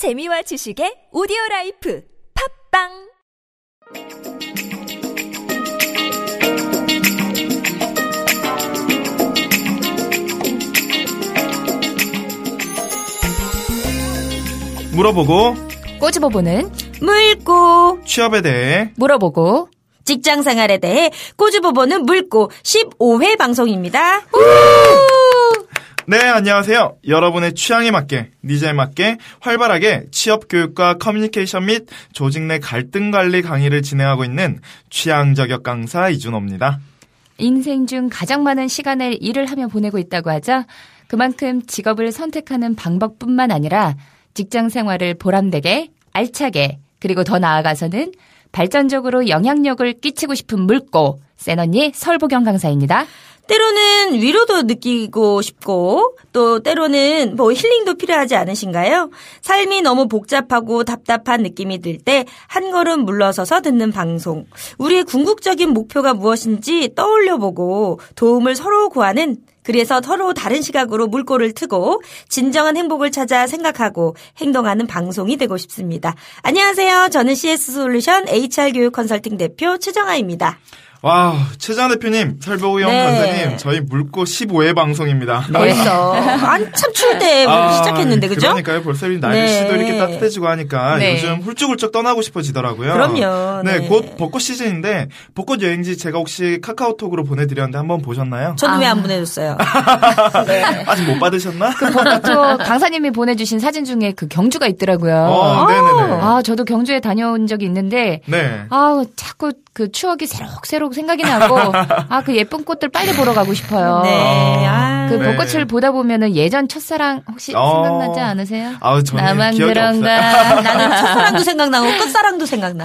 재미와 지식의 오디오 라이프 팝빵! 물어보고 꼬집어보는 물고. 취업에 대해 물어보고 직장 생활에 대해 꼬집어보는 물고. 15회 방송입니다. 네 안녕하세요 여러분의 취향에 맞게 니즈에 맞게 활발하게 취업 교육과 커뮤니케이션 및 조직 내 갈등 관리 강의를 진행하고 있는 취향 저격 강사 이준호입니다 인생 중 가장 많은 시간을 일을 하며 보내고 있다고 하죠. 그만큼 직업을 선택하는 방법뿐만 아니라 직장 생활을 보람되게, 알차게, 그리고 더 나아가서는 발전적으로 영향력을 끼치고 싶은 물고, 센 언니 설보경 강사입니다. 때로는 위로도 느끼고 싶고 또 때로는 뭐 힐링도 필요하지 않으신가요? 삶이 너무 복잡하고 답답한 느낌이 들 때 한 걸음 물러서서 듣는 방송. 우리의 궁극적인 목표가 무엇인지 떠올려 보고 도움을 서로 구하는 그래서 서로 다른 시각으로 물꼬를 트고 진정한 행복을 찾아 생각하고 행동하는 방송이 되고 싶습니다. 안녕하세요. 저는 CS 솔루션 HR 교육 컨설팅 대표 최정아입니다. 와 최장 대표님 설보경 네. 강사님 저희 물고 15회 방송입니다 벌써 한참 추울 때 아, 시작했는데 그죠? 그러니까요. 벌써 이 날씨도 네. 이렇게 따뜻해지고 하니까 네. 요즘 훌쩍훌쩍 떠나고 싶어지더라고요. 그럼요. 네, 네. 곧 벚꽃 시즌인데 벚꽃 여행지 제가 혹시 카카오톡으로 보내드렸는데 한번 보셨나요? 저는 아. 왜안 보내줬어요? 아직 못 받으셨나? 벚꽃 투어 강사님이 보내주신 사진 중에 그 경주가 있더라고요. 어, 네네네. 아, 저도 경주에 다녀온 적이 있는데, 네. 아, 자꾸 그 추억이 새록새록 생각이 나고, 아, 그 예쁜 꽃들 빨리 보러 가고 싶어요. 네. 아. 그 네. 벚꽃을 보다 보면은 예전 첫사랑 혹시 어. 생각나지 않으세요? 아우, 저는 나만 그런가. 나는 첫사랑도 생각나고 끝사랑도 생각나.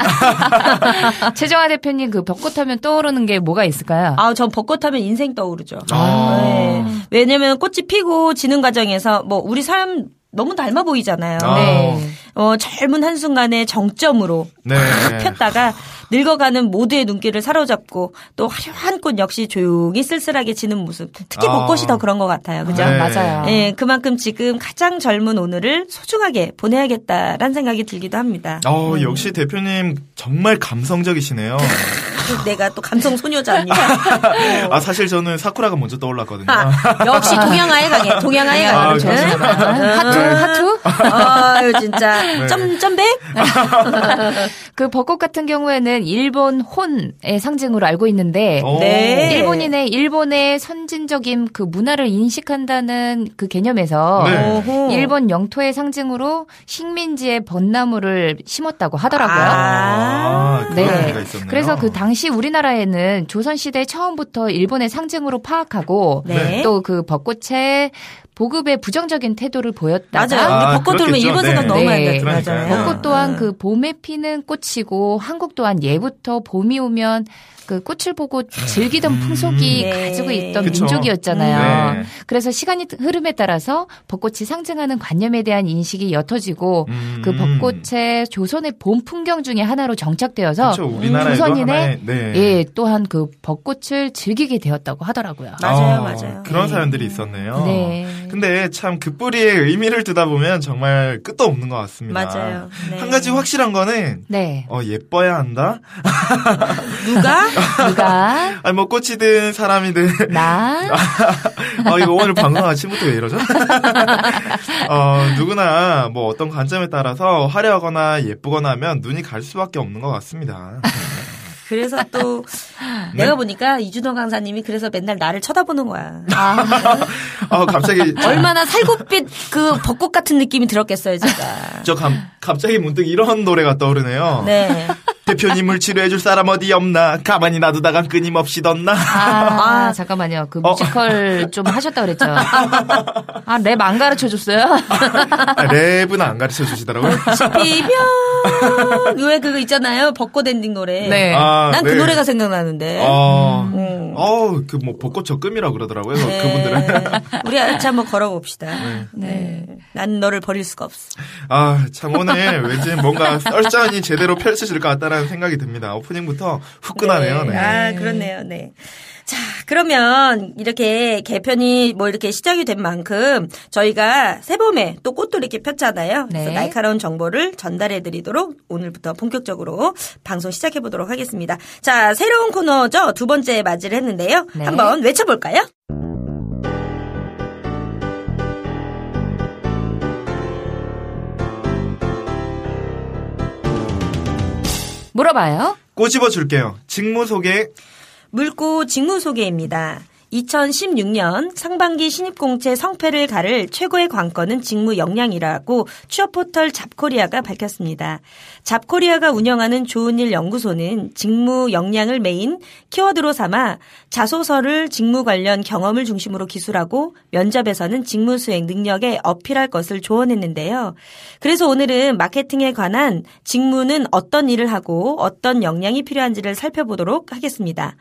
최정화 대표님 그 벚꽃 하면 떠오르는 게 뭐가 있을까요? 아, 전 벚꽃 하면 인생 떠오르죠. 아. 네. 왜냐면 꽃이 피고 지는 과정에서 뭐 우리 사람 너무 닮아 보이잖아요. 아. 네. 어, 젊은 한순간에 정점으로 네. 폈다가 늙어가는 모두의 눈길을 사로잡고 또 화려한 꽃 역시 조용히 쓸쓸하게 지는 모습. 특히 아. 벚꽃이 더 그런 것 같아요. 그죠? 네. 맞아요. 예, 그만큼 지금 가장 젊은 오늘을 소중하게 보내야겠다라는 생각이 들기도 합니다. 어, 역시 대표님 정말 감성적이시네요. 내가 또 감성 소녀자 아니야. 아, 사실 저는 사쿠라가 먼저 떠올랐거든요. 아, 역시 동양아에 강해. 동양아에 아, 강해. 그렇습니다. 하투, 하투? 아유 진짜 네. 점 점백. 그 벚꽃 같은 경우에는 일본 혼의 상징으로 알고 있는데, 오. 네. 일본인의 일본의 선진적인 그 문화를 인식한다는 그 개념에서 네. 일본 영토의 상징으로 식민지의 벚나무를 심었다고 하더라고요. 아, 그런 네. 그래서 그 당시 우리나라에는 조선시대 처음부터 일본의 상징으로 파악하고 네. 또그 벚꽃의 보급에 부정적인 태도를 보였다가 맞아요. 아, 벚꽃 그렇겠죠. 일본 생각 네. 너무 많이 네. 그러니까요. 맞아요. 벚꽃 또한 아. 그 봄에 피는 꽃이고 한국 또한 예부터 봄이 오면 그 꽃을 보고 즐기던 풍속이 네. 가지고 있던 그쵸. 민족이었잖아요. 네. 그래서 시간이 흐름에 따라서 벚꽃이 상징하는 관념에 대한 인식이 옅어지고 음. 그 벚꽃의 조선의 봄 풍경 중에 하나로 정착되어서. 우리나라에도 조선인의 네. 예 또한 그 벚꽃을 즐기게 되었다고 하더라고요. 맞아요, 어, 맞아요. 그런 네. 사연들이 있었네요. 네. 근데 참 그 뿌리의 의미를 두다 보면 정말 끝도 없는 것 같습니다. 맞아요. 네. 한 가지 확실한 거는 네. 어, 예뻐야 한다. 누가? 누가 아니 뭐 꽃이든 사람이든 나 어, 이거 오늘 방송 아침부터 왜 이러죠? 어, 누구나 뭐 어떤 관점에 따라서 화려하거나 예쁘거나 하면 눈이 갈 수밖에 없는 것 같습니다. 그래서 또 네? 내가 보니까 이준호 강사님이 그래서 맨날 나를 쳐다보는 거야. 어, 갑자기 얼마나 살구빛 그 벚꽃 같은 느낌이 들었겠어요, 제가. 저 감, 갑자기 문득 이런 노래가 떠오르네요. 네. 대표님을 치료해줄 사람 어디 없나? 가만히 놔두다간 끊임없이 덧나? 아, 잠깐만요. 그 뮤지컬 좀 하셨다 그랬죠. 아, 랩 안 가르쳐 줬어요? 아, 랩은 안 가르쳐 주시더라고요. 비변 왜 그거 있잖아요. 벚꽃 엔딩 노래. 네. 아, 난그 네. 노래가 생각나는데. 어, 음. 어, 그뭐 벚꽃 적금이라고 그러더라고요. 네. 그분들은. 우리 같이 한번 걸어봅시다. 네. 난 너를 버릴 수가 없어. 아, 참 오늘 왠지 뭔가 썰전이 제대로 펼쳐질 것 같다는 않을까라는 생각이 듭니다. 오프닝부터 후끈하네요. 네. 아, 그렇네요. 네. 자, 그러면 이렇게 개편이 뭐 이렇게 시작이 된 만큼 저희가 새봄에 또 꽃도 이렇게 폈잖아요. 그래서 네. 날카로운 정보를 전달해 드리도록 오늘부터 본격적으로 방송 시작해 보도록 하겠습니다. 자, 새로운 코너죠. 두 번째 맞이를 했는데요. 네. 한번 외쳐볼까요? 물어봐요. 꼬집어 줄게요. 직무 소개. 물고 직무 소개입니다. 2016년 상반기 신입공채 성패를 가를 최고의 관건은 직무 역량이라고 취업 포털 잡코리아가 밝혔습니다. 잡코리아가 운영하는 좋은 일 연구소는 직무 역량을 메인 키워드로 삼아 자소서를 직무 관련 경험을 중심으로 기술하고 면접에서는 직무 수행 능력에 어필할 것을 조언했는데요. 그래서 오늘은 마케팅에 관한 직무는 어떤 일을 하고 어떤 역량이 필요한지를 살펴보도록 하겠습니다.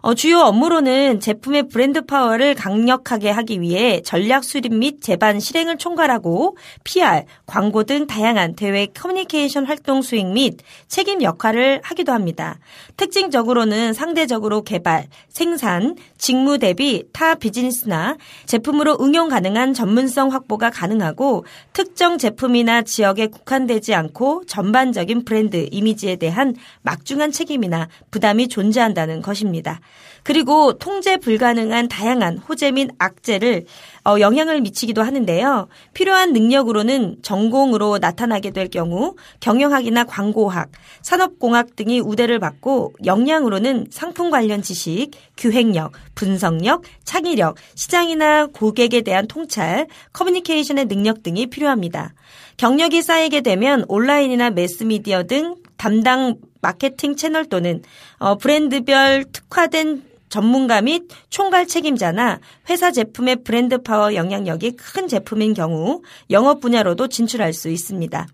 어, 주요 업무로는 제품의 브랜드 파워를 강력하게 하기 위해 전략 수립 및 제반 실행을 총괄하고 PR, 광고 등 다양한 대외 커뮤니케이션 활동 수행 및 책임 역할을 하기도 합니다. 특징적으로는 상대적으로 개발, 생산, 직무 대비 타 비즈니스나 제품으로 응용 가능한 전문성 확보가 가능하고 특정 제품이나 지역에 국한되지 않고 전반적인 브랜드 이미지에 대한 막중한 책임이나 부담이 존재한다는 것입니다. 그리고 통제 불가능한 다양한 호재 및 악재를 어, 영향을 미치기도 하는데요. 필요한 능력으로는 전공으로 나타나게 될 경우 경영학이나 광고학, 산업공학 등이 우대를 받고 역량으로는 상품 관련 지식, 기획력, 분석력, 창의력, 시장이나 고객에 대한 통찰, 커뮤니케이션의 능력 등이 필요합니다. 경력이 쌓이게 되면 온라인이나 매스미디어 등 담당 마케팅 채널 또는 어, 브랜드별 특화된 전문가 및 총괄 책임자나 회사 제품의 브랜드 파워 영향력이 큰 제품인 경우 영업 분야로도 진출할 수 있습니다.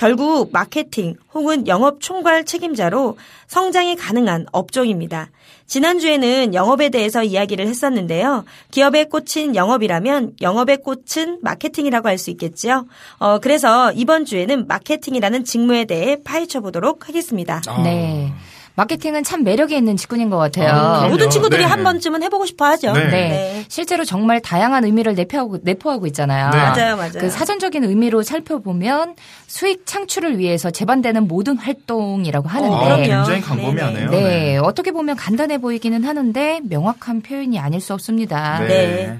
결국 마케팅 혹은 영업 총괄 책임자로 성장이 가능한 업종입니다. 지난주에는 영업에 대해서 이야기를 했었는데요. 기업의 꽃인 영업이라면 영업의 꽃은 마케팅이라고 할 수 있겠죠. 어, 그래서 이번 주에는 마케팅이라는 직무에 대해 파헤쳐 보도록 하겠습니다. 아. 네. 마케팅은 참 매력이 있는 직군인 것 같아요. 아. 모든 친구들이 네. 한 번쯤은 해보고 싶어 하죠. 네. 네. 실제로 정말 다양한 의미를 내포하고, 내포하고 있잖아요. 네. 맞아요, 맞아요. 그 사전적인 의미로 살펴보면 수익 창출을 위해서 제반되는 모든 활동이라고 하는데. 어, 아, 그럼요. 굉장히 광범위하네요. 네, 어떻게 보면 간단해 보이기는 하는데 명확한 표현이 아닐 수 없습니다. 네.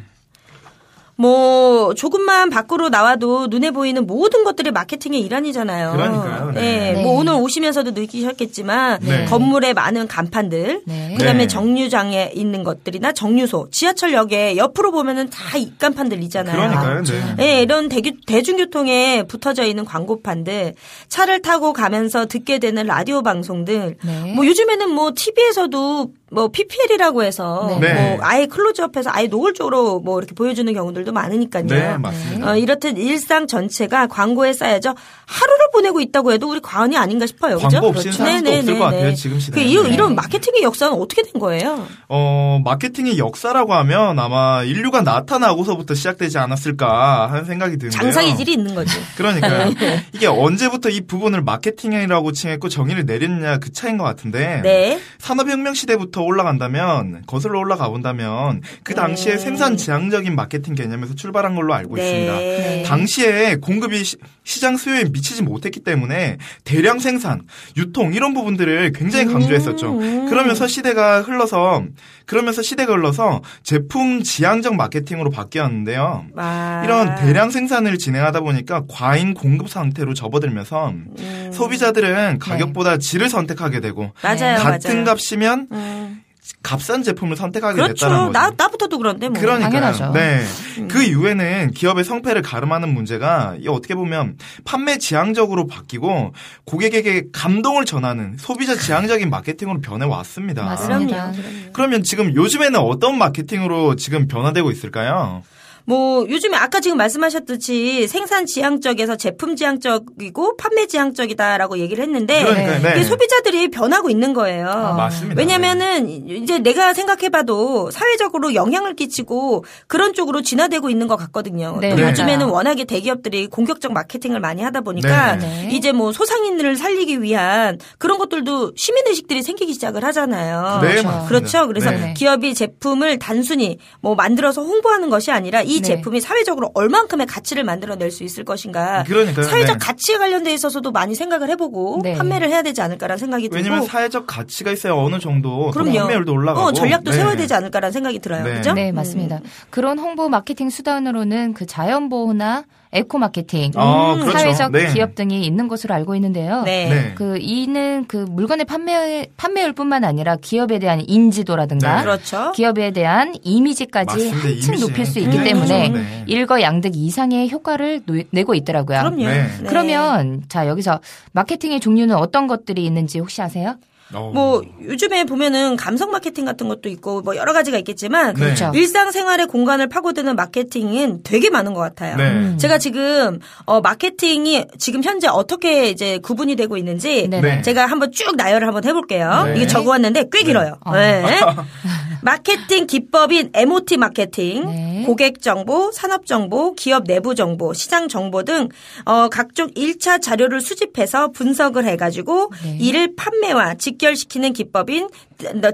네. 뭐 조금만 밖으로 나와도 눈에 보이는 모든 것들이 마케팅의 일환이잖아요. 그러니까요, 네. 예, 네. 뭐 오늘 오시면서도 느끼셨겠지만 네. 건물에 많은 간판들, 네. 그다음에 네. 정류장에 있는 것들이나 정류소, 지하철역에 옆으로 보면은 다 입간판들 있잖아요. 그러니까요. 네. 예, 이런 대규, 대중교통에 붙어져 있는 광고판들, 차를 타고 가면서 듣게 되는 라디오 방송들, 네. 뭐 요즘에는 뭐 TV에서도 뭐 PPL이라고 해서 네. 뭐 아예 클로즈업해서 아예 노골적으로 뭐 이렇게 보여주는 경우들도 많으니까요. 네, 맞습니다. 어, 이렇듯 일상 전체가 광고에 쌓여져 하루를 보내고 있다고 해도 우리 과언이 아닌가 싶어요. 그죠? 광고 없이는 살 수도 없을 것 같아요, 지금 시대에. 그 이런, 네. 이런 마케팅의 역사는 어떻게 된 거예요? 어, 마케팅의 역사라고 하면 아마 인류가 나타나고서부터 시작되지 않았을까 하는 생각이 드는데요. 장사의 질이 있는 거지. 그러니까요. 이게 언제부터 이 부분을 마케팅이라고 칭했고 정의를 내렸냐 그 차이인 것 같은데 네. 산업혁명 시대부터 올라간다면 거슬러 올라가 본다면 그 당시에 네. 생산 지향적인 마케팅 개념에서 출발한 걸로 알고 있습니다. 네. 당시에 공급이 시- 시장 수요에 미치지 못했기 때문에 대량 생산, 유통 이런 부분들을 굉장히 강조했었죠. 음. 그러면서 시대가 흘러서 그러면서 시대가 흘러서 제품 지향적 마케팅으로 바뀌었는데요. 아. 이런 대량 생산을 진행하다 보니까 과잉 공급 상태로 접어들면서 음. 소비자들은 가격보다 질을 선택하게 되고 맞아요, 같은 맞아요. 값이면 음. 값싼 제품을 선택하게 됐다는 그렇죠. 거죠. 나, 나부터도 그런데 뭐. 그러니까요. 당연하죠. 네. 음. 그 이후에는 기업의 성패를 가름하는 문제가 이 어떻게 보면 판매 지향적으로 바뀌고 고객에게 감동을 전하는 소비자 지향적인 마케팅으로 변해 왔습니다. 맞습니다. 그러면 지금 요즘에는 어떤 마케팅으로 지금 변화되고 있을까요? 뭐 요즘에 아까 지금 말씀하셨듯이 생산 지향적에서 제품 지향적이고 판매 지향적이다라고 얘기를 했는데 그러니까요, 네. 이게 소비자들이 변하고 있는 거예요. 맞습니다. 왜냐면은 이제 내가 생각해봐도 사회적으로 영향을 끼치고 그런 쪽으로 진화되고 있는 것 같거든요. 네. 요즘에는 워낙에 대기업들이 공격적 마케팅을 많이 하다 보니까 네. 이제 뭐 소상인들을 살리기 위한 그런 것들도 시민 의식들이 생기기 시작을 하잖아요. 네, 그렇죠. 그렇죠. 그래서 네. 기업이 제품을 단순히 뭐 만들어서 홍보하는 것이 아니라 이 네. 제품이 사회적으로 얼만큼의 가치를 만들어낼 수 있을 것인가. 그러니까요. 사회적 네. 가치에 관련돼 있어서도 많이 생각을 해보고 네. 판매를 해야 되지 않을까라는 생각이 들고. 왜냐면 사회적 가치가 있어야 어느 정도 또 그럼요. 판매율도 올라가고 어, 전략도 네. 세워야 되지 않을까라는 생각이 들어요. 네. 그죠? 네, 맞습니다. 그런 홍보 마케팅 수단으로는 그 자연 보호나 에코 마케팅, 아, 그렇죠. 사회적 네. 기업 등이 있는 것으로 알고 있는데요. 네. 네. 그 이는 그 물건의 판매 판매율뿐만 아니라 기업에 대한 인지도라든가 네. 그렇죠. 기업에 대한 이미지까지 맞습니다. 한층 이미지. 높일 수 있기 굉장히 때문에. 네. 일거양득 이상의 효과를 노- 내고 있더라고요. 그럼요. 그러면 자 여기서 마케팅의 종류는 어떤 것들이 있는지 혹시 아세요? 어. 뭐 요즘에 보면은 감성 마케팅 같은 것도 있고 뭐 여러 가지가 있겠지만 네. 그렇죠. 일상생활의 공간을 파고드는 마케팅은 되게 많은 것 같아요. 네. 음. 제가 지금 어 마케팅이 지금 현재 어떻게 이제 구분이 되고 있는지 네네. 네. 제가 한번 쭉 나열을 한번 해볼게요. 네. 이게 적어왔는데 꽤 길어요. 어. 네. 마케팅 기법인 MOT 마케팅, 네. 고객 정보, 산업 정보, 기업 내부 정보, 시장 정보 등 어, 각종 1차 자료를 수집해서 분석을 해가지고 네. 이를 판매와 직결시키는 기법인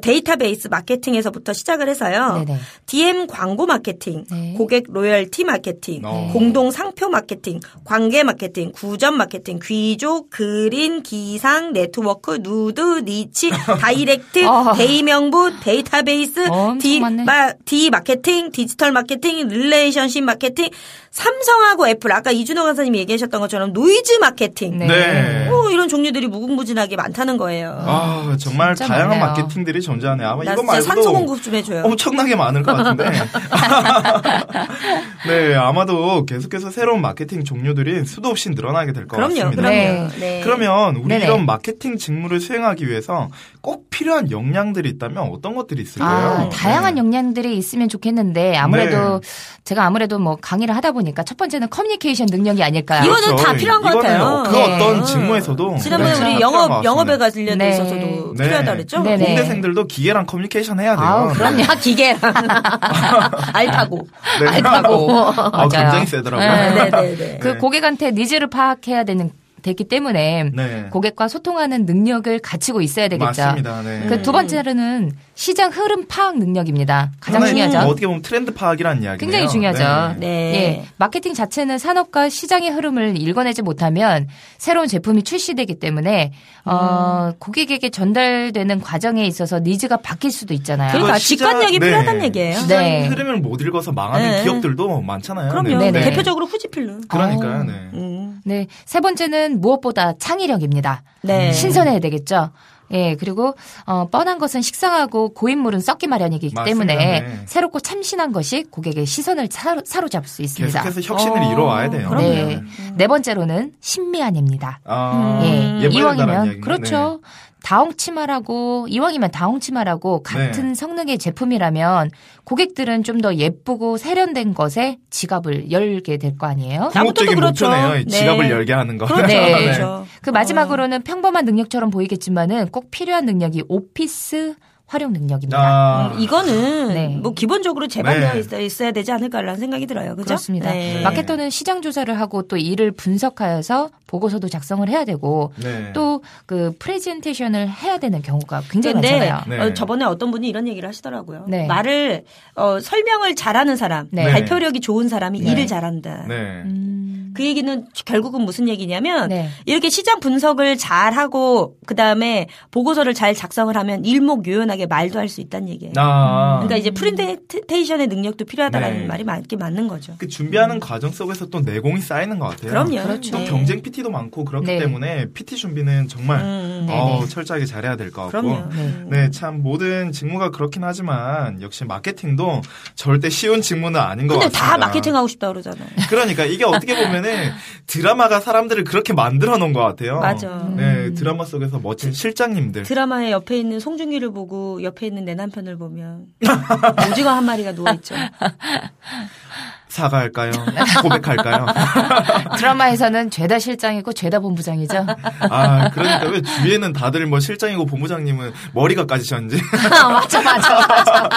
데이터베이스 마케팅에서부터 시작을 해서요. 네네. DM 광고 마케팅, 네. 고객 로열티 마케팅, 어. 공동 상표 마케팅, 관계 마케팅, 구전 마케팅, 귀족, 그린, 기상, 네트워크, 누드, 니치, 다이렉트, 어. 데이 명부, 데이터베이스, 엄청 디. 마, 디 마케팅, 디지털 마케팅, relationship 마케팅, 삼성하고 애플 아까 이준호 강사님이 얘기하셨던 것처럼 노이즈 마케팅. 네. 네. 어, 이런 종류들이 무궁무진하게 많다는 거예요. 아 정말 다양한 많네요. 마케팅들이 존재하네요. 아마 나 이거 말고도 산소 공급 좀 해줘요. 엄청나게 많을 것 같은데. 네, 아마도 계속해서 새로운 마케팅 종류들이 수도 없이 늘어나게 될 것 같습니다. 그럼요. 네. 네. 그러면 우리 네네. 이런 마케팅 직무를 수행하기 위해서 꼭 필요한 역량들이 있다면 어떤 것들이 있을까요? 아, 다양한 역량들이 있으면 좋겠는데 아무래도 제가 아무래도 뭐 강의를 하다 보니까 첫 번째는 커뮤니케이션 능력이 아닐까. 이거는 다 필요한 것 같아요. 그 네. 어떤 직무에서도 지난번에 네, 우리 영업. 영업에 관련돼 네. 있어서도 네. 필요하다 그랬죠. 네네. 공대생들도 기계랑 커뮤니케이션 해야 돼요. 아우, 그럼요. 아, 기계랑 알파고. 네. 알파고. 아. 굉장히 세더라고요. 네. 네네 네. 그 고객한테 needs를 파악해야 되는 되기 때문에 네. 고객과 소통하는 능력을 갖추고 있어야 되겠죠. 맞습니다. 네. 그 두 번째로는 시장 흐름 파악 능력입니다. 가장 중요하죠. 어떻게 보면 트렌드 파악이라는 이야기예요. 굉장히 중요하죠. 네. 예, 마케팅 자체는 산업과 시장의 흐름을 읽어내지 못하면 새로운 제품이 출시되기 때문에 어, 고객에게 전달되는 과정에 있어서 니즈가 바뀔 수도 있잖아요. 그러니까 시장- 직관력이 필요하다는 얘기예요. 시장 네. 흐름을 못 읽어서 망하는 네. 기업들도 많잖아요. 그럼요. 네네. 대표적으로 후지필름. 그러니까요. 어. 네. 음. 네, 세 번째는 무엇보다 창의력입니다. 네. 신선해야 되겠죠. 예, 그리고 어, 뻔한 것은 식상하고 고인물은 썩기 마련이기 맞습니다. 때문에 네. 새롭고 참신한 것이 고객의 시선을 사로, 사로잡을 수 있습니다. 계속해서 혁신을 어, 이뤄와야 돼요. 그럼요. 네. 네 번째로는 신미안입니다. 아, 예, 이왕이면. 그렇죠. 다홍치마라고 이왕이면 다홍치마라고 같은 네. 성능의 제품이라면 고객들은 좀 더 예쁘고 세련된 것에 지갑을 열게 될 거 아니에요? 네. 궁극적인 그렇죠. 목표네요. 이 지갑을 네. 열게 하는 거. 그렇죠. 네. 그렇죠. 그 마지막으로는 평범한 능력처럼 보이겠지만은 꼭 필요한 능력이 오피스 활용 능력입니다. 아, 음, 이거는 네. 뭐 기본적으로 제반되어 네. 있어, 있어야 되지 않을까라는 생각이 들어요. 그죠? 그렇습니다. 네. 마케터는 시장 조사를 하고 또 이를 분석하여서 보고서도 작성을 해야 되고 네. 또그 프레젠테이션을 해야 되는 경우가 굉장히 근데 많잖아요. 네. 어, 저번에 어떤 분이 이런 얘기를 하시더라고요. 네. 말을 어, 설명을 잘하는 사람, 네. 발표력이 좋은 사람이 네. 일을 잘한다. 네. 음, 그 얘기는 결국은 무슨 얘기냐면 네. 이렇게 시장 분석을 잘 하고 그 다음에 보고서를 잘 작성을 하면 일목요연하게 말도 할 수 있다는 얘기예요. 아, 그러니까 이제 프레젠테이션의 능력도 필요하다라는 네. 말이 맞긴 맞는 거죠. 그 준비하는 과정 속에서 또 내공이 쌓이는 것 같아요. 그럼요. 그렇죠. 또 네. 경쟁 PT도 많고 그렇기 네. 때문에 PT 준비는 정말 음, 어. 철저하게 잘해야 될 것 같고. 네. 네, 참 모든 직무가 그렇긴 하지만 역시 마케팅도 절대 쉬운 직무는 아닌 것 근데 같습니다. 다 마케팅 하고 싶다 그러잖아요. 그러니까 이게 어떻게 보면 은 드라마가 사람들을 그렇게 만들어 놓은 것 같아요. 맞아. 네, 드라마 속에서 멋진 실장님들. 드라마의 옆에 있는 송중기를 보고 옆에 있는 내 남편을 보면 오징어 한 마리가 누워 있죠. 사과할까요? 고백할까요? 드라마에서는 죄다 실장이고 죄다 본부장이죠. 아, 그러니까 왜 주위에는 다들 뭐 실장이고 본부장님은 머리가 까지셨는지. 아, 맞아, 맞아, 맞아.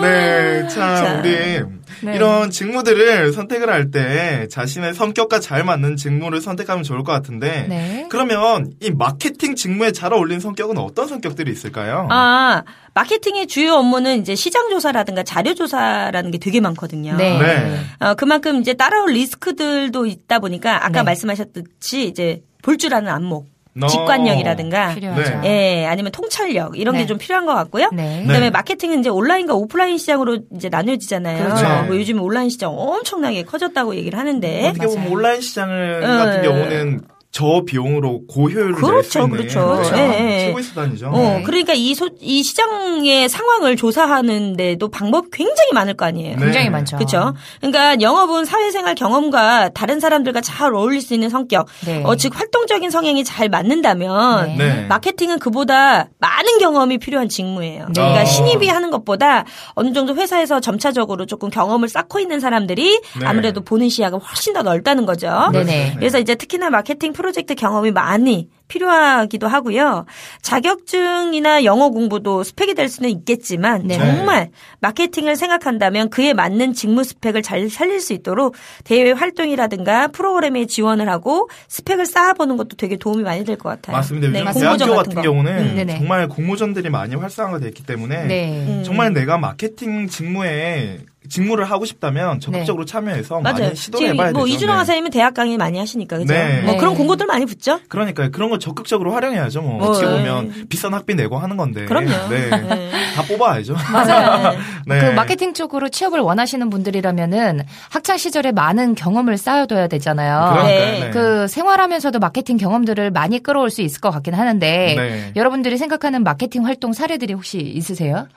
네, 참, 자. 우리 네. 이런 직무들을 선택을 할 때 자신의 성격과 잘 맞는 직무를 선택하면 좋을 것 같은데. 네. 그러면 이 마케팅 직무에 잘 어울리는 성격은 어떤 성격들이 있을까요? 아, 마케팅의 주요 업무는 이제 시장 조사라든가 자료 조사라는 게 되게 많거든요. 네. 네. 어, 그만큼 이제 따라올 리스크들도 있다 보니까 아까 네. 말씀하셨듯이 이제 볼 줄 아는 안목, 어. 직관력이라든가 필요하죠. 네. 예, 아니면 통찰력 이런 네. 게좀 필요한 것 같고요. 네. 그다음에 네. 마케팅은 이제 온라인과 오프라인 시장으로 이제 나뉘어지잖아요. 그렇죠. 네. 뭐 요즘 온라인 시장 엄청나게 커졌다고 얘기를 하는데 어떻게 보면. 온라인 시장을 네. 같은 경우는 저 비용으로 고효율을 낼수 그렇죠, 있는 그렇죠. 그렇죠. 예, 예. 최고의 수단이죠. 어, 네. 그러니까 이, 소, 이 시장의 상황을 조사하는데도 방법 굉장히 많을 거 아니에요. 네. 굉장히 많죠. 그렇죠. 그러니까 영업은 사회생활 경험과 다른 사람들과 잘 어울릴 수 있는 성격, 네. 어, 즉 활동적인 성향이 잘 맞는다면 네. 네. 마케팅은 그보다 많은 경험이 필요한 직무예요. 네. 그러니까 어. 신입이 하는 것보다 어느 정도 회사에서 점차적으로 조금 경험을 쌓고 있는 사람들이 네. 아무래도 보는 시야가 훨씬 더 넓다는 거죠. 네네. 그래서 이제 특히나 마케팅 프로 젝트 경험이 많이 필요하기도 하고요. 자격증이나 영어 공부도 스펙이 될 수는 있겠지만 네. 정말 마케팅을 생각한다면 그에 맞는 직무 스펙을 잘 살릴 수 있도록 대외 활동이라든가 프로그램에 지원을 하고 스펙을 쌓아보는 것도 되게 도움이 많이 될 것 같아요. 맞습니다. 네, 대학교 같은 거. 경우는 음. 정말 공모전들이 많이 활성화가 됐기 때문에 네. 음. 정말 내가 마케팅 직무에 직무를 하고 싶다면 적극적으로 참여해서 맞아요. 많이 시도를 지금 해봐야 뭐 되죠. 이준호 네. 강사님은 대학 강의 많이 하시니까 그죠? 네. 뭐 네. 그런 공고들 많이 붙죠? 그러니까 그런 거 적극적으로 활용해야죠. 뭐 어, 어떻게 네. 보면 비싼 학비 내고 하는 건데. 그럼요. 네. 네. 다 뽑아야죠. 맞아요. 네. 그 마케팅 쪽으로 취업을 원하시는 분들이라면은 학창 시절에 많은 경험을 쌓아둬야 되잖아요. 그러니까요. 네. 네. 그 생활하면서도 마케팅 경험들을 많이 끌어올 수 있을 것 같긴 하는데 네. 여러분들이 생각하는 마케팅 활동 사례들이 혹시 있으세요?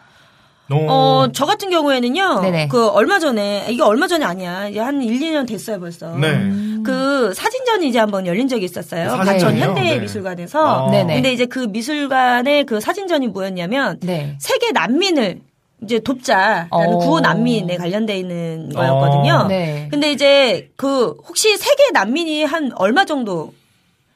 어, 저 같은 경우에는요. 네네. 그 얼마 전에 이게 얼마 전이 아니야. 이제 한 1, 2년 됐어요, 벌써. 네. 그 사진전이 이제 한번 열린 적이 있었어요. 과천 네. 현대미술관에서. 아. 네네. 근데 이제 그 미술관의 그 사진전이 뭐였냐면 네. 세계 난민을 이제 돕자라는 어. 구호 난민에 관련돼 있는 거였거든요. 어. 네. 근데 이제 그 혹시 세계 난민이 한 얼마 정도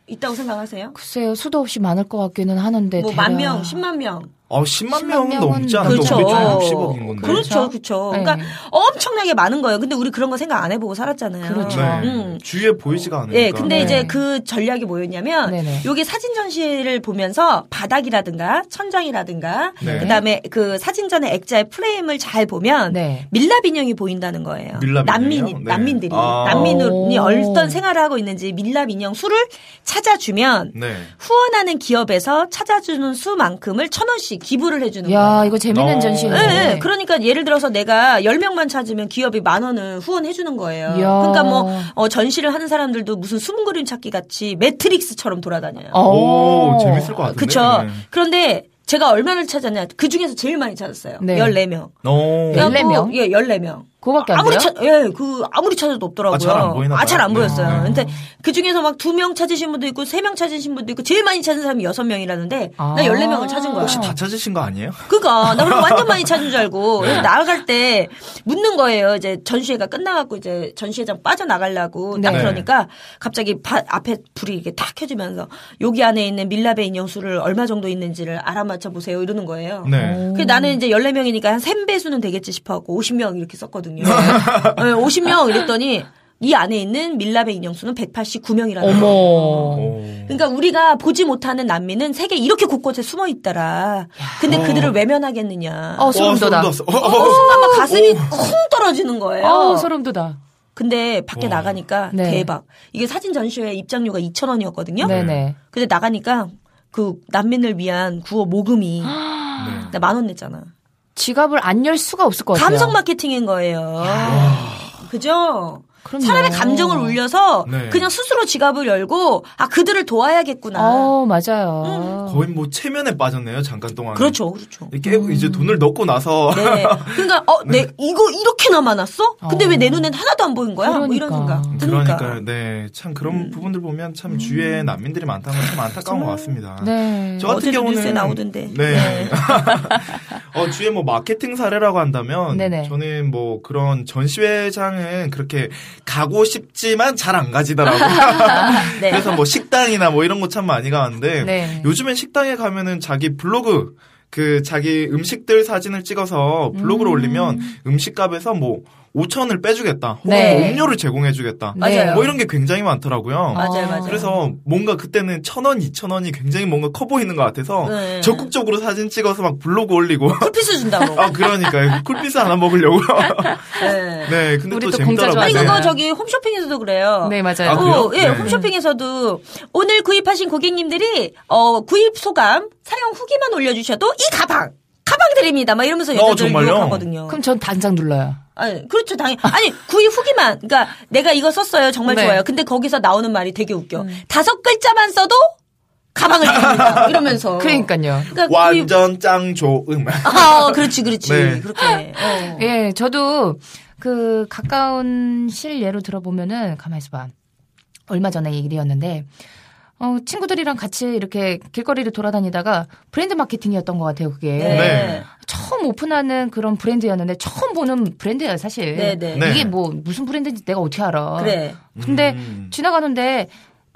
있다고 생각하세요? 글쎄요, 수도 없이 많을 것 같기는 하는데. 뭐 대략- 만 명, 10만 명. 어, 10만 10만 명은 넘지 않아도 그렇죠. 우리 좀 60억인 건데. 그렇죠, 그렇죠. 그러니까 네. 엄청나게 많은 거예요. 근데 우리 그런 거 생각 안 해보고 살았잖아요. 그렇죠. 네. 음. 주위에 보이지가 않으니까. 예, 근데 네. 이제 그 전략이 뭐였냐면 네네. 여기 사진 전시를 보면서 바닥이라든가 천장이라든가 네. 그다음에 그 사진 전의 액자의 프레임을 잘 보면 네. 밀랍 인형이 보인다는 거예요. 네. 난민들이 아. 난민이 오. 어떤 생활을 하고 있는지 밀랍 인형 수를 찾아주면 네. 후원하는 기업에서 찾아주는 수만큼을 천 원씩 기부를 해주는 거예요. 야, 이거 재밌는 어. 전시네. 네, 네. 그러니까 예를 들어서 내가 10명만 찾으면 기업이 만 원을 후원해 주는 거예요. 이야. 그러니까 뭐 어, 전시를 하는 사람들도 무슨 숨은 그림 찾기 같이 매트릭스처럼 돌아다녀요. 오, 재밌을 것 같은데. 그쵸. 네. 그런데 제가 얼마를 찾았냐? 그 중에서 제일 많이 찾았어요. 네. 14명. 오. 열- 14명? 예, 14명. 그거밖에 안 아무리 돼요? 찾, 예, 그, 아무리 찾아도 없더라고요. 아, 잘안 보이나 아, 잘 안. 보였어요. 네. 근데 그 중에서 막 두 명 찾으신 분도 있고, 세 명 찾으신 분도 있고, 제일 많이 찾은 사람이 여섯 명이라는데, 아. 나 14명을 찾은 거야. 혹시 다 찾으신 거 아니에요? 그니까, 나 그럼 완전 많이 찾은 줄 알고, 네. 나갈 때 묻는 거예요. 이제 전시회가 끝나갖고 이제 전시회장 빠져나가려고. 딱 네. 그러니까 갑자기 바- 앞에 불이 이렇게 탁 켜지면서 여기 안에 있는 밀랍의 인형수를 얼마 정도 있는지를 알아맞혀 보세요. 이러는 거예요. 네. 그 나는 이제 14명이니까 한 3배 수는 되겠지 싶어 갖고 50명 이렇게 썼거든요. 네, 50명 이랬더니 이 안에 있는 밀랍의 인형수는 189명이라는 어머. 거예요. 오. 그러니까 우리가 보지 못하는 난민은 세계 이렇게 곳곳에 숨어 있더라. 근데 그들을 외면하겠느냐. 어, 소름 와, 돋아. 어, 어, 어. 순간 막 가슴이 쿵 떨어지는 거예요. 어, 소름 돋아. 근데 밖에 어. 나가니까 네. 대박. 이게 사진 전시회 입장료가 2,000원이었거든요. 네네. 근데 나가니까 그 난민을 위한 구호 모금이 네. 나만 원 냈잖아. 지갑을 안 열 수가 없을 것 같아요. 감성 마케팅인 거예요. 그죠? 그럼요. 사람의 감정을 울려서 네. 그냥 스스로 지갑을 열고 아 그들을 도와야겠구나. 어, 맞아요. 거의 뭐 체면에 빠졌네요, 잠깐 동안. 그렇죠, 그렇죠. 이게 이제 돈을 넣고 나서. 네. 그러니까 어, 내 이거 이렇게나 많았어? 근데 어. 왜내 눈엔 하나도 안 보인 거야? 뭐 이런 그러니까. 생각. 그러니까 드니까. 네, 참 그런 부분들 보면 참 주위에 난민들이 많다는 건 참 안타까운 것 같습니다. 네. 저 같은 어제도 경우는 뉴스에 나오던데. 네. 네. 어, 주에 뭐 마케팅 사례라고 한다면 네네. 저는 뭐 그런 전시회장은 그렇게 가고 싶지만 잘 안 가지더라고요. 네. 그래서 뭐 식당이나 뭐 이런 거 참 많이 가는데 네. 요즘엔 식당에 가면은 자기 블로그 그 자기 음식들 사진을 찍어서 블로그로 음. 올리면 음식값에서 뭐 5천을 빼주겠다. 혹은 네. 뭐 음료를 제공해주겠다. 맞아요. 뭐 이런 게 굉장히 많더라고요. 맞아요, 맞아요. 그래서 뭔가 그때는 천 원, 이천 원이 굉장히 뭔가 커 보이는 것 같아서 네. 적극적으로 사진 찍어서 막 블로그 올리고. 쿨피스 준다고. 아, 그러니까요. 쿨피스 하나 먹으려고. 네. 네, 근데 우리 또또 공짜 재밌더라고요. 아니. 그거 저기 홈쇼핑에서도 그래요. 네, 맞아요. 아, 예, 네. 홈쇼핑에서도 오늘 구입하신 고객님들이 어, 구입 소감, 사용 후기만 올려주셔도 이 가방, 가방 드립니다. 막 이러면서 어, 여자들 정말요? 유혹하거든요. 그럼 전 당장 눌러요. 아니, 그렇죠, 당연히. 아니, 구입 후기만. 그러니까 내가 이거 썼어요. 정말 네. 좋아요. 근데 거기서 나오는 말이 되게 웃겨. 다섯 글자만 써도 가방을 드립니다. 이러면서. 그러니까요. 그러니까 완전 짱 좋음. 아, 그렇지, 그렇지. 네. 그렇게. 어. 예, 저도 그 가까운 실 예로 들어보면은 가만히 있어봐. 얼마 전에 일이었는데 어, 친구들이랑 같이 이렇게 길거리를 돌아다니다가 브랜드 마케팅이었던 것 같아요, 그게. 네. 네. 처음 오픈하는 그런 브랜드였는데 처음 보는 브랜드예요, 사실. 네, 네. 네. 이게 뭐 무슨 브랜드인지 내가 어떻게 알아. 그래. 근데 음. 지나가는데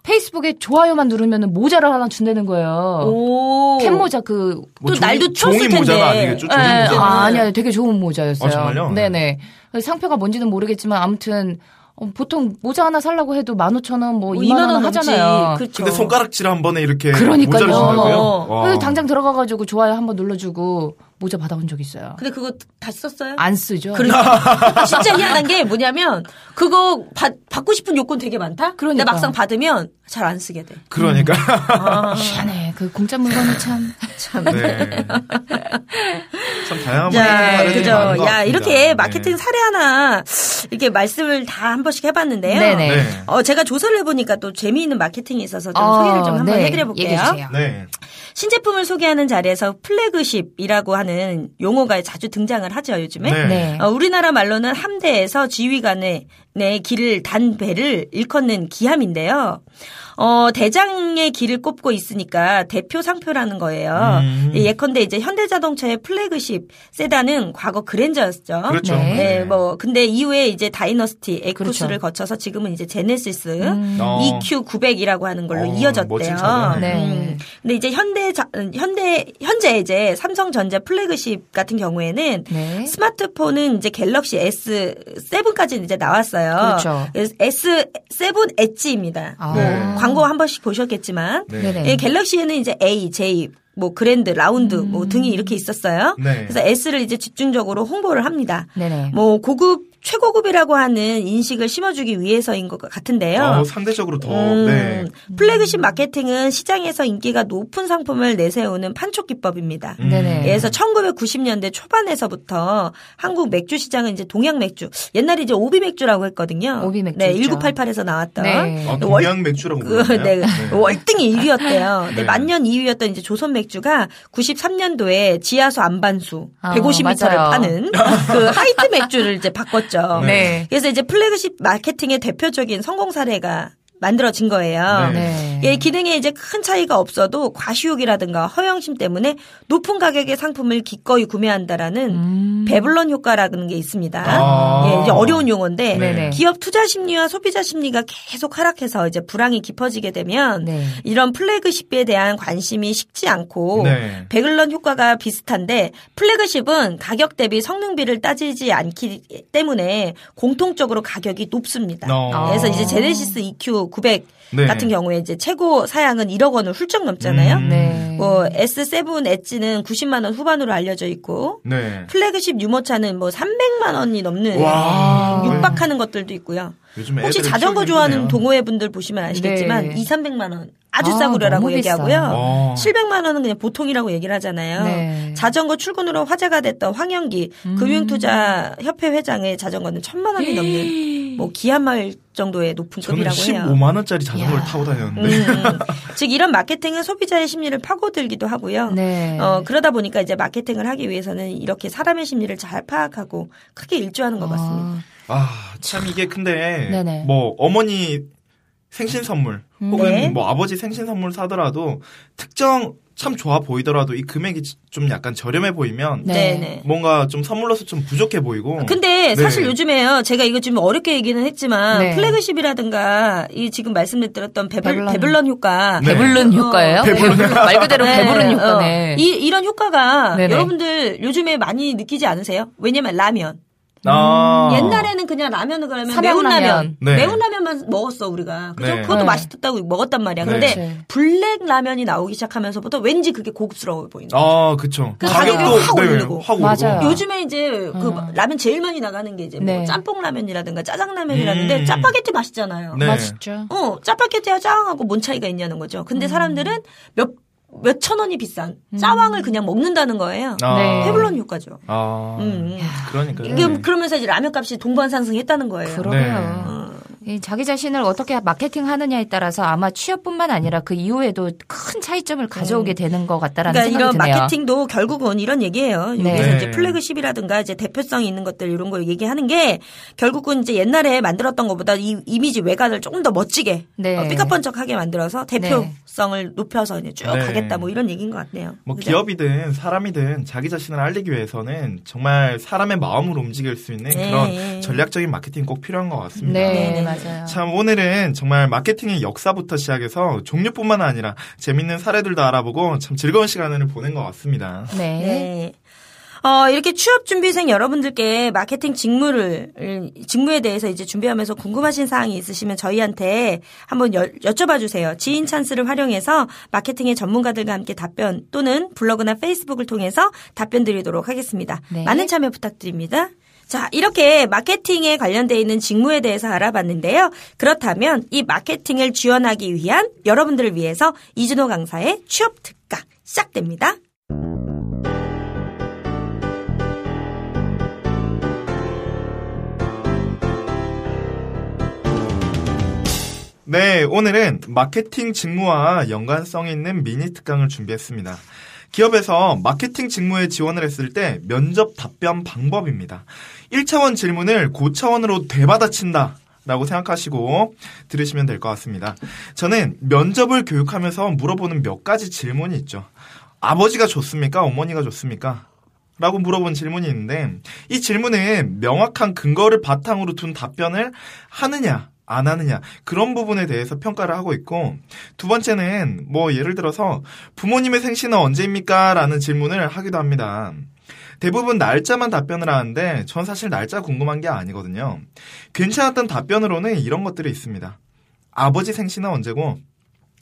페이스북에 좋아요만 누르면 모자를 하나 준다는 거예요. 오. 캔 모자 그 뭐또 종이- 날도 추웠을 텐데. 모자가 아니겠죠? 네, 모자. 아, 아니야. 되게 좋은 모자였어요. 아, 정말요? 네네. 상표가 뭔지는 모르겠지만 아무튼 어, 보통 모자 하나 살라고 해도 15,000원 뭐 2만 원. 하잖아요. 그렇죠. 근데 손가락질 한 번에 이렇게 그러니까요. 모자를 준다고요? 어. 당장 들어가 가지고 좋아요 한 번 눌러 주고 모자 받아온 적 있어요. 근데 그거 다시 썼어요? 안 쓰죠. 그러니까 진짜 희한한 게 뭐냐면 그거 받, 받고 싶은 요건 되게 많다. 근데 그러니까. 막상 받으면 잘 안 쓰게 돼. 그러니까. 아, 희한해. 그 공짜 물건이 참. 참. 네. 참 다양한 자, 그죠. 야, 같습니다. 이렇게 네. 마케팅 사례 하나 이렇게 말씀을 다 한 번씩 해봤는데요. 네네. 네. 어, 제가 조사를 해보니까 또 재미있는 마케팅이 있어서 좀 어, 소개를 좀 한번 네. 해드려볼게요. 얘기해주세요. 네. 신제품을 소개하는 자리에서 flagship이라고 하는 용어가 자주 등장을 하죠, 요즘에. 네. 네. 어, 우리나라 말로는 함대에서 지휘관의 네. 기를 단 배를 일컫는 기함인데요. 어, 대장의 기를 꽂고 있으니까 대표 상표라는 거예요. 음. 예, 예컨대 이제 현대자동차의 플래그십 세단은 과거 그랜저였죠. 그렇죠. 네. 네, 뭐 근데 이후에 이제 다이너스티 그렇죠. 에쿠스를 거쳐서 지금은 이제 제네시스 음. 어. EQ900이라고 하는 걸로 어, 이어졌대요. 네. 음. 근데 이제 현대 자- 현대 현재 이제 삼성전자 플래그십 같은 경우에는 네. 스마트폰은 이제 갤럭시 S7까지는 이제 나왔어요. 그렇죠. S7 엣지입니다. 아. 뭐 네. 광고 한 번씩 보셨겠지만 네. 예, 갤럭시에는 이제 A, J, 뭐 그랜드, 라운드 뭐 등이 이렇게 있었어요. 네. 그래서 S를 이제 집중적으로 홍보를 합니다. 네네. 뭐 고급 최고급이라고 하는 인식을 심어주기 위해서인 것 같은데요. 어, 상대적으로 더, 음, 네. 플래그십 마케팅은 시장에서 인기가 높은 상품을 내세우는 판촉 기법입니다. 음. 네네. 그래서 1990년대 초반에서부터 한국 맥주 시장은 이제 동양 맥주, 옛날에 이제 오비 맥주라고 했거든요. 오비 맥주 네, 있죠. 1988에서 나왔던. 네. 아, 월- 동양 맥주라고 그, 부르나요? 네, 월등히 1위였대요. 근데 네. 만년 2위였던 이제 조선 맥주가 93년도에 지하수 암반수 아, 150m를 맞아요. 파는 그 하이트 맥주를 이제 바꿨죠. 네. 그래서 이제 플래그십 마케팅의 대표적인 성공 사례가 만들어진 거예요. 네. 네. 이 기능에 이제 큰 차이가 없어도 과시욕이라든가 허영심 때문에 높은 가격의 상품을 기꺼이 구매한다라는 음. 배블런 효과라는 게 있습니다. 아. 예, 이제 어려운 용어인데 네네. 기업 투자 심리와 소비자 심리가 계속 하락해서 이제 불황이 깊어지게 되면 네. 이런 플래그십에 대한 관심이 식지 않고 네. 배글런 효과가 비슷한데 플래그십은 가격 대비 성능비를 따지지 않기 때문에 공통적으로 가격이 높습니다. 어. 그래서 이제 제네시스 EQ 900 네. 같은 경우에 이제 최고 사양은 1억 원을 훌쩍 넘잖아요. 음. 네. 뭐 S7 엣지는 90만 원 후반으로 알려져 있고 네. 플래그십 유모차는 뭐 300만 원이 넘는 와. 육박하는 것들도 있고요. 요즘 혹시 자전거 좋아하는. 동호회 분들 보시면 아시겠지만 네. 2, 300만 원 아주 아, 싸구려라고 얘기하고요. 어. 700만 원은 그냥 보통이라고 얘기를 하잖아요. 네. 자전거 출근으로 화제가 됐던 황영기 음. 금융투자 협회 회장의 자전거는 천만 원이 넘는 뭐 기함할 정도의 높은 저는 급이라고 해요. 15만 원짜리 자전거를 야. 타고 다녔는데. 음, 음. 즉 이런 마케팅은 소비자의 심리를 파고들기도 하고요. 네. 어, 그러다 보니까 이제 마케팅을 하기 위해서는 이렇게 사람의 심리를 잘 파악하고 크게 일조하는 것 같습니다. 아, 참 이게 근데 네네. 뭐 어머니 생신 선물 혹은 네. 뭐 아버지 생신 선물 사더라도 특정 참 좋아 보이더라도 이 금액이 좀 약간 저렴해 보이면 네. 네네. 뭔가 좀 선물로서 좀 부족해 보이고. 근데 사실 네. 요즘에요. 제가 이거 좀 어렵게 얘기는 했지만 네. 플래그십이라든가 이 지금 말씀드렸던 배불, 배불런. 배불런 효과 네. 배부른 효과예요? 효과. 말 그대로 배부른 네, 효과네. 어. 이, 이런 효과가 네네. 여러분들 요즘에 많이 느끼지 않으세요? 왜냐면 라면. 아. 옛날에는 그냥 라면을 그러면 매운. 라면, 네. 매운 라면만 먹었어 우리가. 그죠? 네. 그것도 네. 맛있었다고 먹었단 말이야. 네. 근데 그렇지. 블랙 라면이 나오기 시작하면서부터 왠지 그게 고급스러워 보이는 거야. 아, 그쵸. 그 가격이 확 오르고. 확 맞아요. 오르고. 요즘에 이제 그 음. 라면 제일 많이 나가는 게 이제 뭐 네. 짬뽕 라면이라든가 짜장 라면이라는데 음. 짜파게티 맛있잖아요. 네. 맛있죠. 어, 짜파게티와 짜왕하고 뭔 차이가 있냐는 거죠. 음. 근데 사람들은 몇, 몇 천 원이 비싼 짜왕을 그냥 먹는다는 거예요. 아. 네. 페블론 효과죠. 아. 음. 그러니까. 이게 그러면서 이제 라면 값이 동반 상승했다는 거예요. 그러게요. 이 자기 자신을 어떻게 마케팅 하느냐에 따라서 아마 취업뿐만 아니라 그 이후에도 큰 차이점을 가져오게 되는 것 같다라는 그러니까 이런 생각이 드네요. 마케팅도 결국은 이런 얘기예요. 네. 여기서 네. 이제 플래그십이라든가 이제 대표성 이 있는 것들 이런 걸 얘기하는 게 결국은 이제 옛날에 만들었던 것보다 이 이미지 외관을 조금 더 멋지게 네. 어, 삐까뻔쩍하게 만들어서 대표성을 높여서 이제 쭉 네. 가겠다 뭐 이런 얘기인 것 같네요. 뭐 그죠? 기업이든 사람이든 자기 자신을 알리기 위해서는 정말 사람의 마음을 움직일 수 있는 네. 그런 전략적인 마케팅이 꼭 필요한 것 같습니다. 네, 네, 네. 맞아요. 참 오늘은 정말 마케팅의 역사부터 시작해서 종류뿐만 아니라 재밌는 사례들도 알아보고 참 즐거운 시간을 보낸 것 같습니다. 네. 네. 어, 이렇게 취업 준비생 여러분들께 마케팅 직무를, 직무에 대해서 이제 준비하면서 궁금하신 사항이 있으시면 저희한테 한번 여, 여쭤봐 주세요. 지인 찬스를 활용해서 마케팅의 전문가들과 함께 답변 또는 블로그나 페이스북을 통해서 답변 드리도록 하겠습니다. 네. 많은 참여 부탁드립니다. 자, 이렇게 마케팅에 관련되어 있는 직무에 대해서 알아봤는데요. 그렇다면 이 마케팅을 지원하기 위한 여러분들을 위해서 이준호 강사의 취업 특강 시작됩니다. 네, 오늘은 마케팅 직무와 연관성이 있는 미니 특강을 준비했습니다. 기업에서 마케팅 직무에 지원을 했을 때 면접 답변 방법입니다. 1차원 질문을 고차원으로 되받아친다. 라고 생각하시고 들으시면 될 것 같습니다. 저는 면접을 교육하면서 물어보는 몇 가지 질문이 있죠. 아버지가 좋습니까? 어머니가 좋습니까? 라고 물어본 질문이 있는데 이 질문은 명확한 근거를 바탕으로 둔 답변을 하느냐 안 하느냐 그런 부분에 대해서 평가를 하고 있고 두 번째는 뭐 예를 들어서 부모님의 생신은 언제입니까? 라는 질문을 하기도 합니다. 대부분 날짜만 답변을 하는데 전 사실 날짜 궁금한 게 아니거든요. 괜찮았던 답변으로는 이런 것들이 있습니다. 아버지 생신은 언제고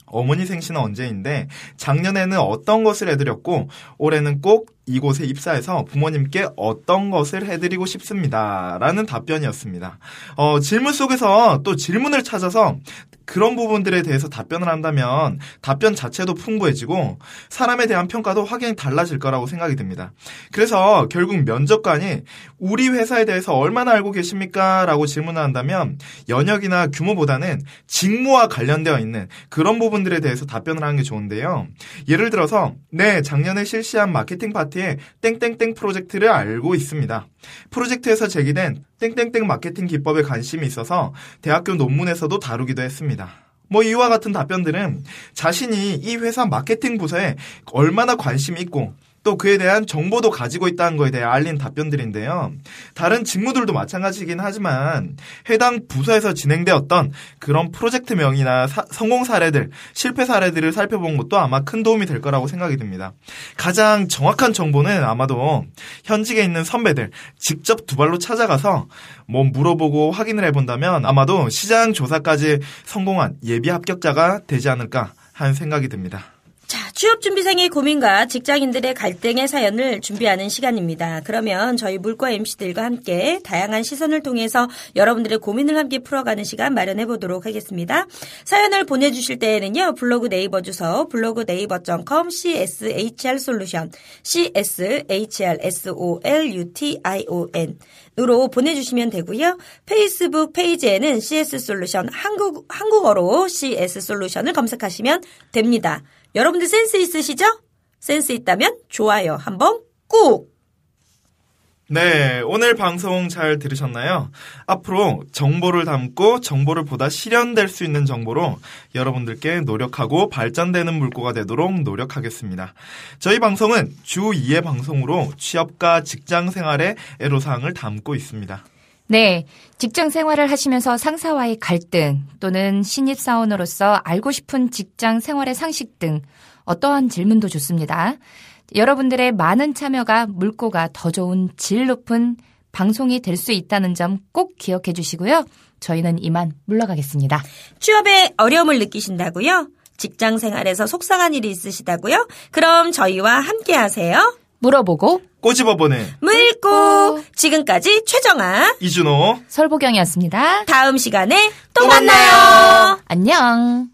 어머니 생신은 언제인데 작년에는 어떤 것을 해드렸고 올해는 꼭 이곳에 입사해서 부모님께 어떤 것을 해드리고 싶습니다. 라는 답변이었습니다. 어, 질문 속에서 또 질문을 찾아서 그런 부분들에 대해서 답변을 한다면 답변 자체도 풍부해지고 사람에 대한 평가도 확연히 달라질 거라고 생각이 듭니다. 그래서 결국 면접관이 우리 회사에 대해서 얼마나 알고 계십니까? 라고 질문을 한다면 연역이나 규모보다는 직무와 관련되어 있는 그런 부분들에 대해서 답변을 하는 게 좋은데요. 예를 들어서 네, 작년에 실시한 마케팅 파 티에 땡땡땡 프로젝트를 알고 있습니다. 프로젝트에서 제기된 땡땡땡 마케팅 기법에 관심이 있어서 대학교 논문에서도 다루기도 했습니다. 뭐 이와 같은 답변들은 자신이 이 회사 마케팅 부서에 얼마나 관심이 있고 또 그에 대한 정보도 가지고 있다는 거에 대해 알린 답변들인데요. 다른 직무들도 마찬가지이긴 하지만 해당 부서에서 진행되었던 그런 프로젝트명이나 사- 성공 사례들, 실패 사례들을 살펴본 것도 아마 큰 도움이 될 거라고 생각이 듭니다. 가장 정확한 정보는 아마도 현직에 있는 선배들 직접 두 발로 찾아가서 뭐 물어보고 확인을 해본다면 아마도 시장 조사까지 성공한 예비 합격자가 되지 않을까 하는 생각이 듭니다. 자, 취업준비생의 고민과 직장인들의 갈등의 사연을 준비하는 시간입니다. 그러면 저희 물과 MC들과 함께 다양한 시선을 통해서 여러분들의 고민을 함께 풀어가는 시간 마련해 보도록 하겠습니다. 사연을 보내주실 때에는요, 블로그 네이버 주소, 블로그 네이버.com, CSHR 솔루션, CSHRSOLUTION, 으로 보내주시면 되고요. 페이스북 페이지에는 CS 솔루션 한국, 한국어로 CS 솔루션을 검색하시면 됩니다. 여러분들 센스 있으시죠? 센스 있다면 좋아요 한번 꾹! 네, 오늘 방송 잘 들으셨나요? 앞으로 정보를 담고 정보를 보다 실현될 수 있는 정보로 여러분들께 노력하고 발전되는 물고가 되도록 노력하겠습니다. 저희 방송은 주 2회 방송으로 취업과 직장 생활의 애로사항을 담고 있습니다. 네. 직장 생활을 하시면서 상사와의 갈등 또는 신입사원으로서 알고 싶은 직장 생활의 상식 등 어떠한 질문도 좋습니다. 여러분들의 많은 참여가 물고가 더 좋은 질 높은 방송이 될 수 있다는 점 꼭 기억해 주시고요. 저희는 이만 물러가겠습니다. 취업에 어려움을 느끼신다고요? 직장 생활에서 속상한 일이 있으시다고요? 그럼 저희와 함께 하세요. 물어보고 꼬집어보는 물고 지금까지 최정아 이준호 설보경이었습니다. 다음 시간에 또또 만나요. 안녕.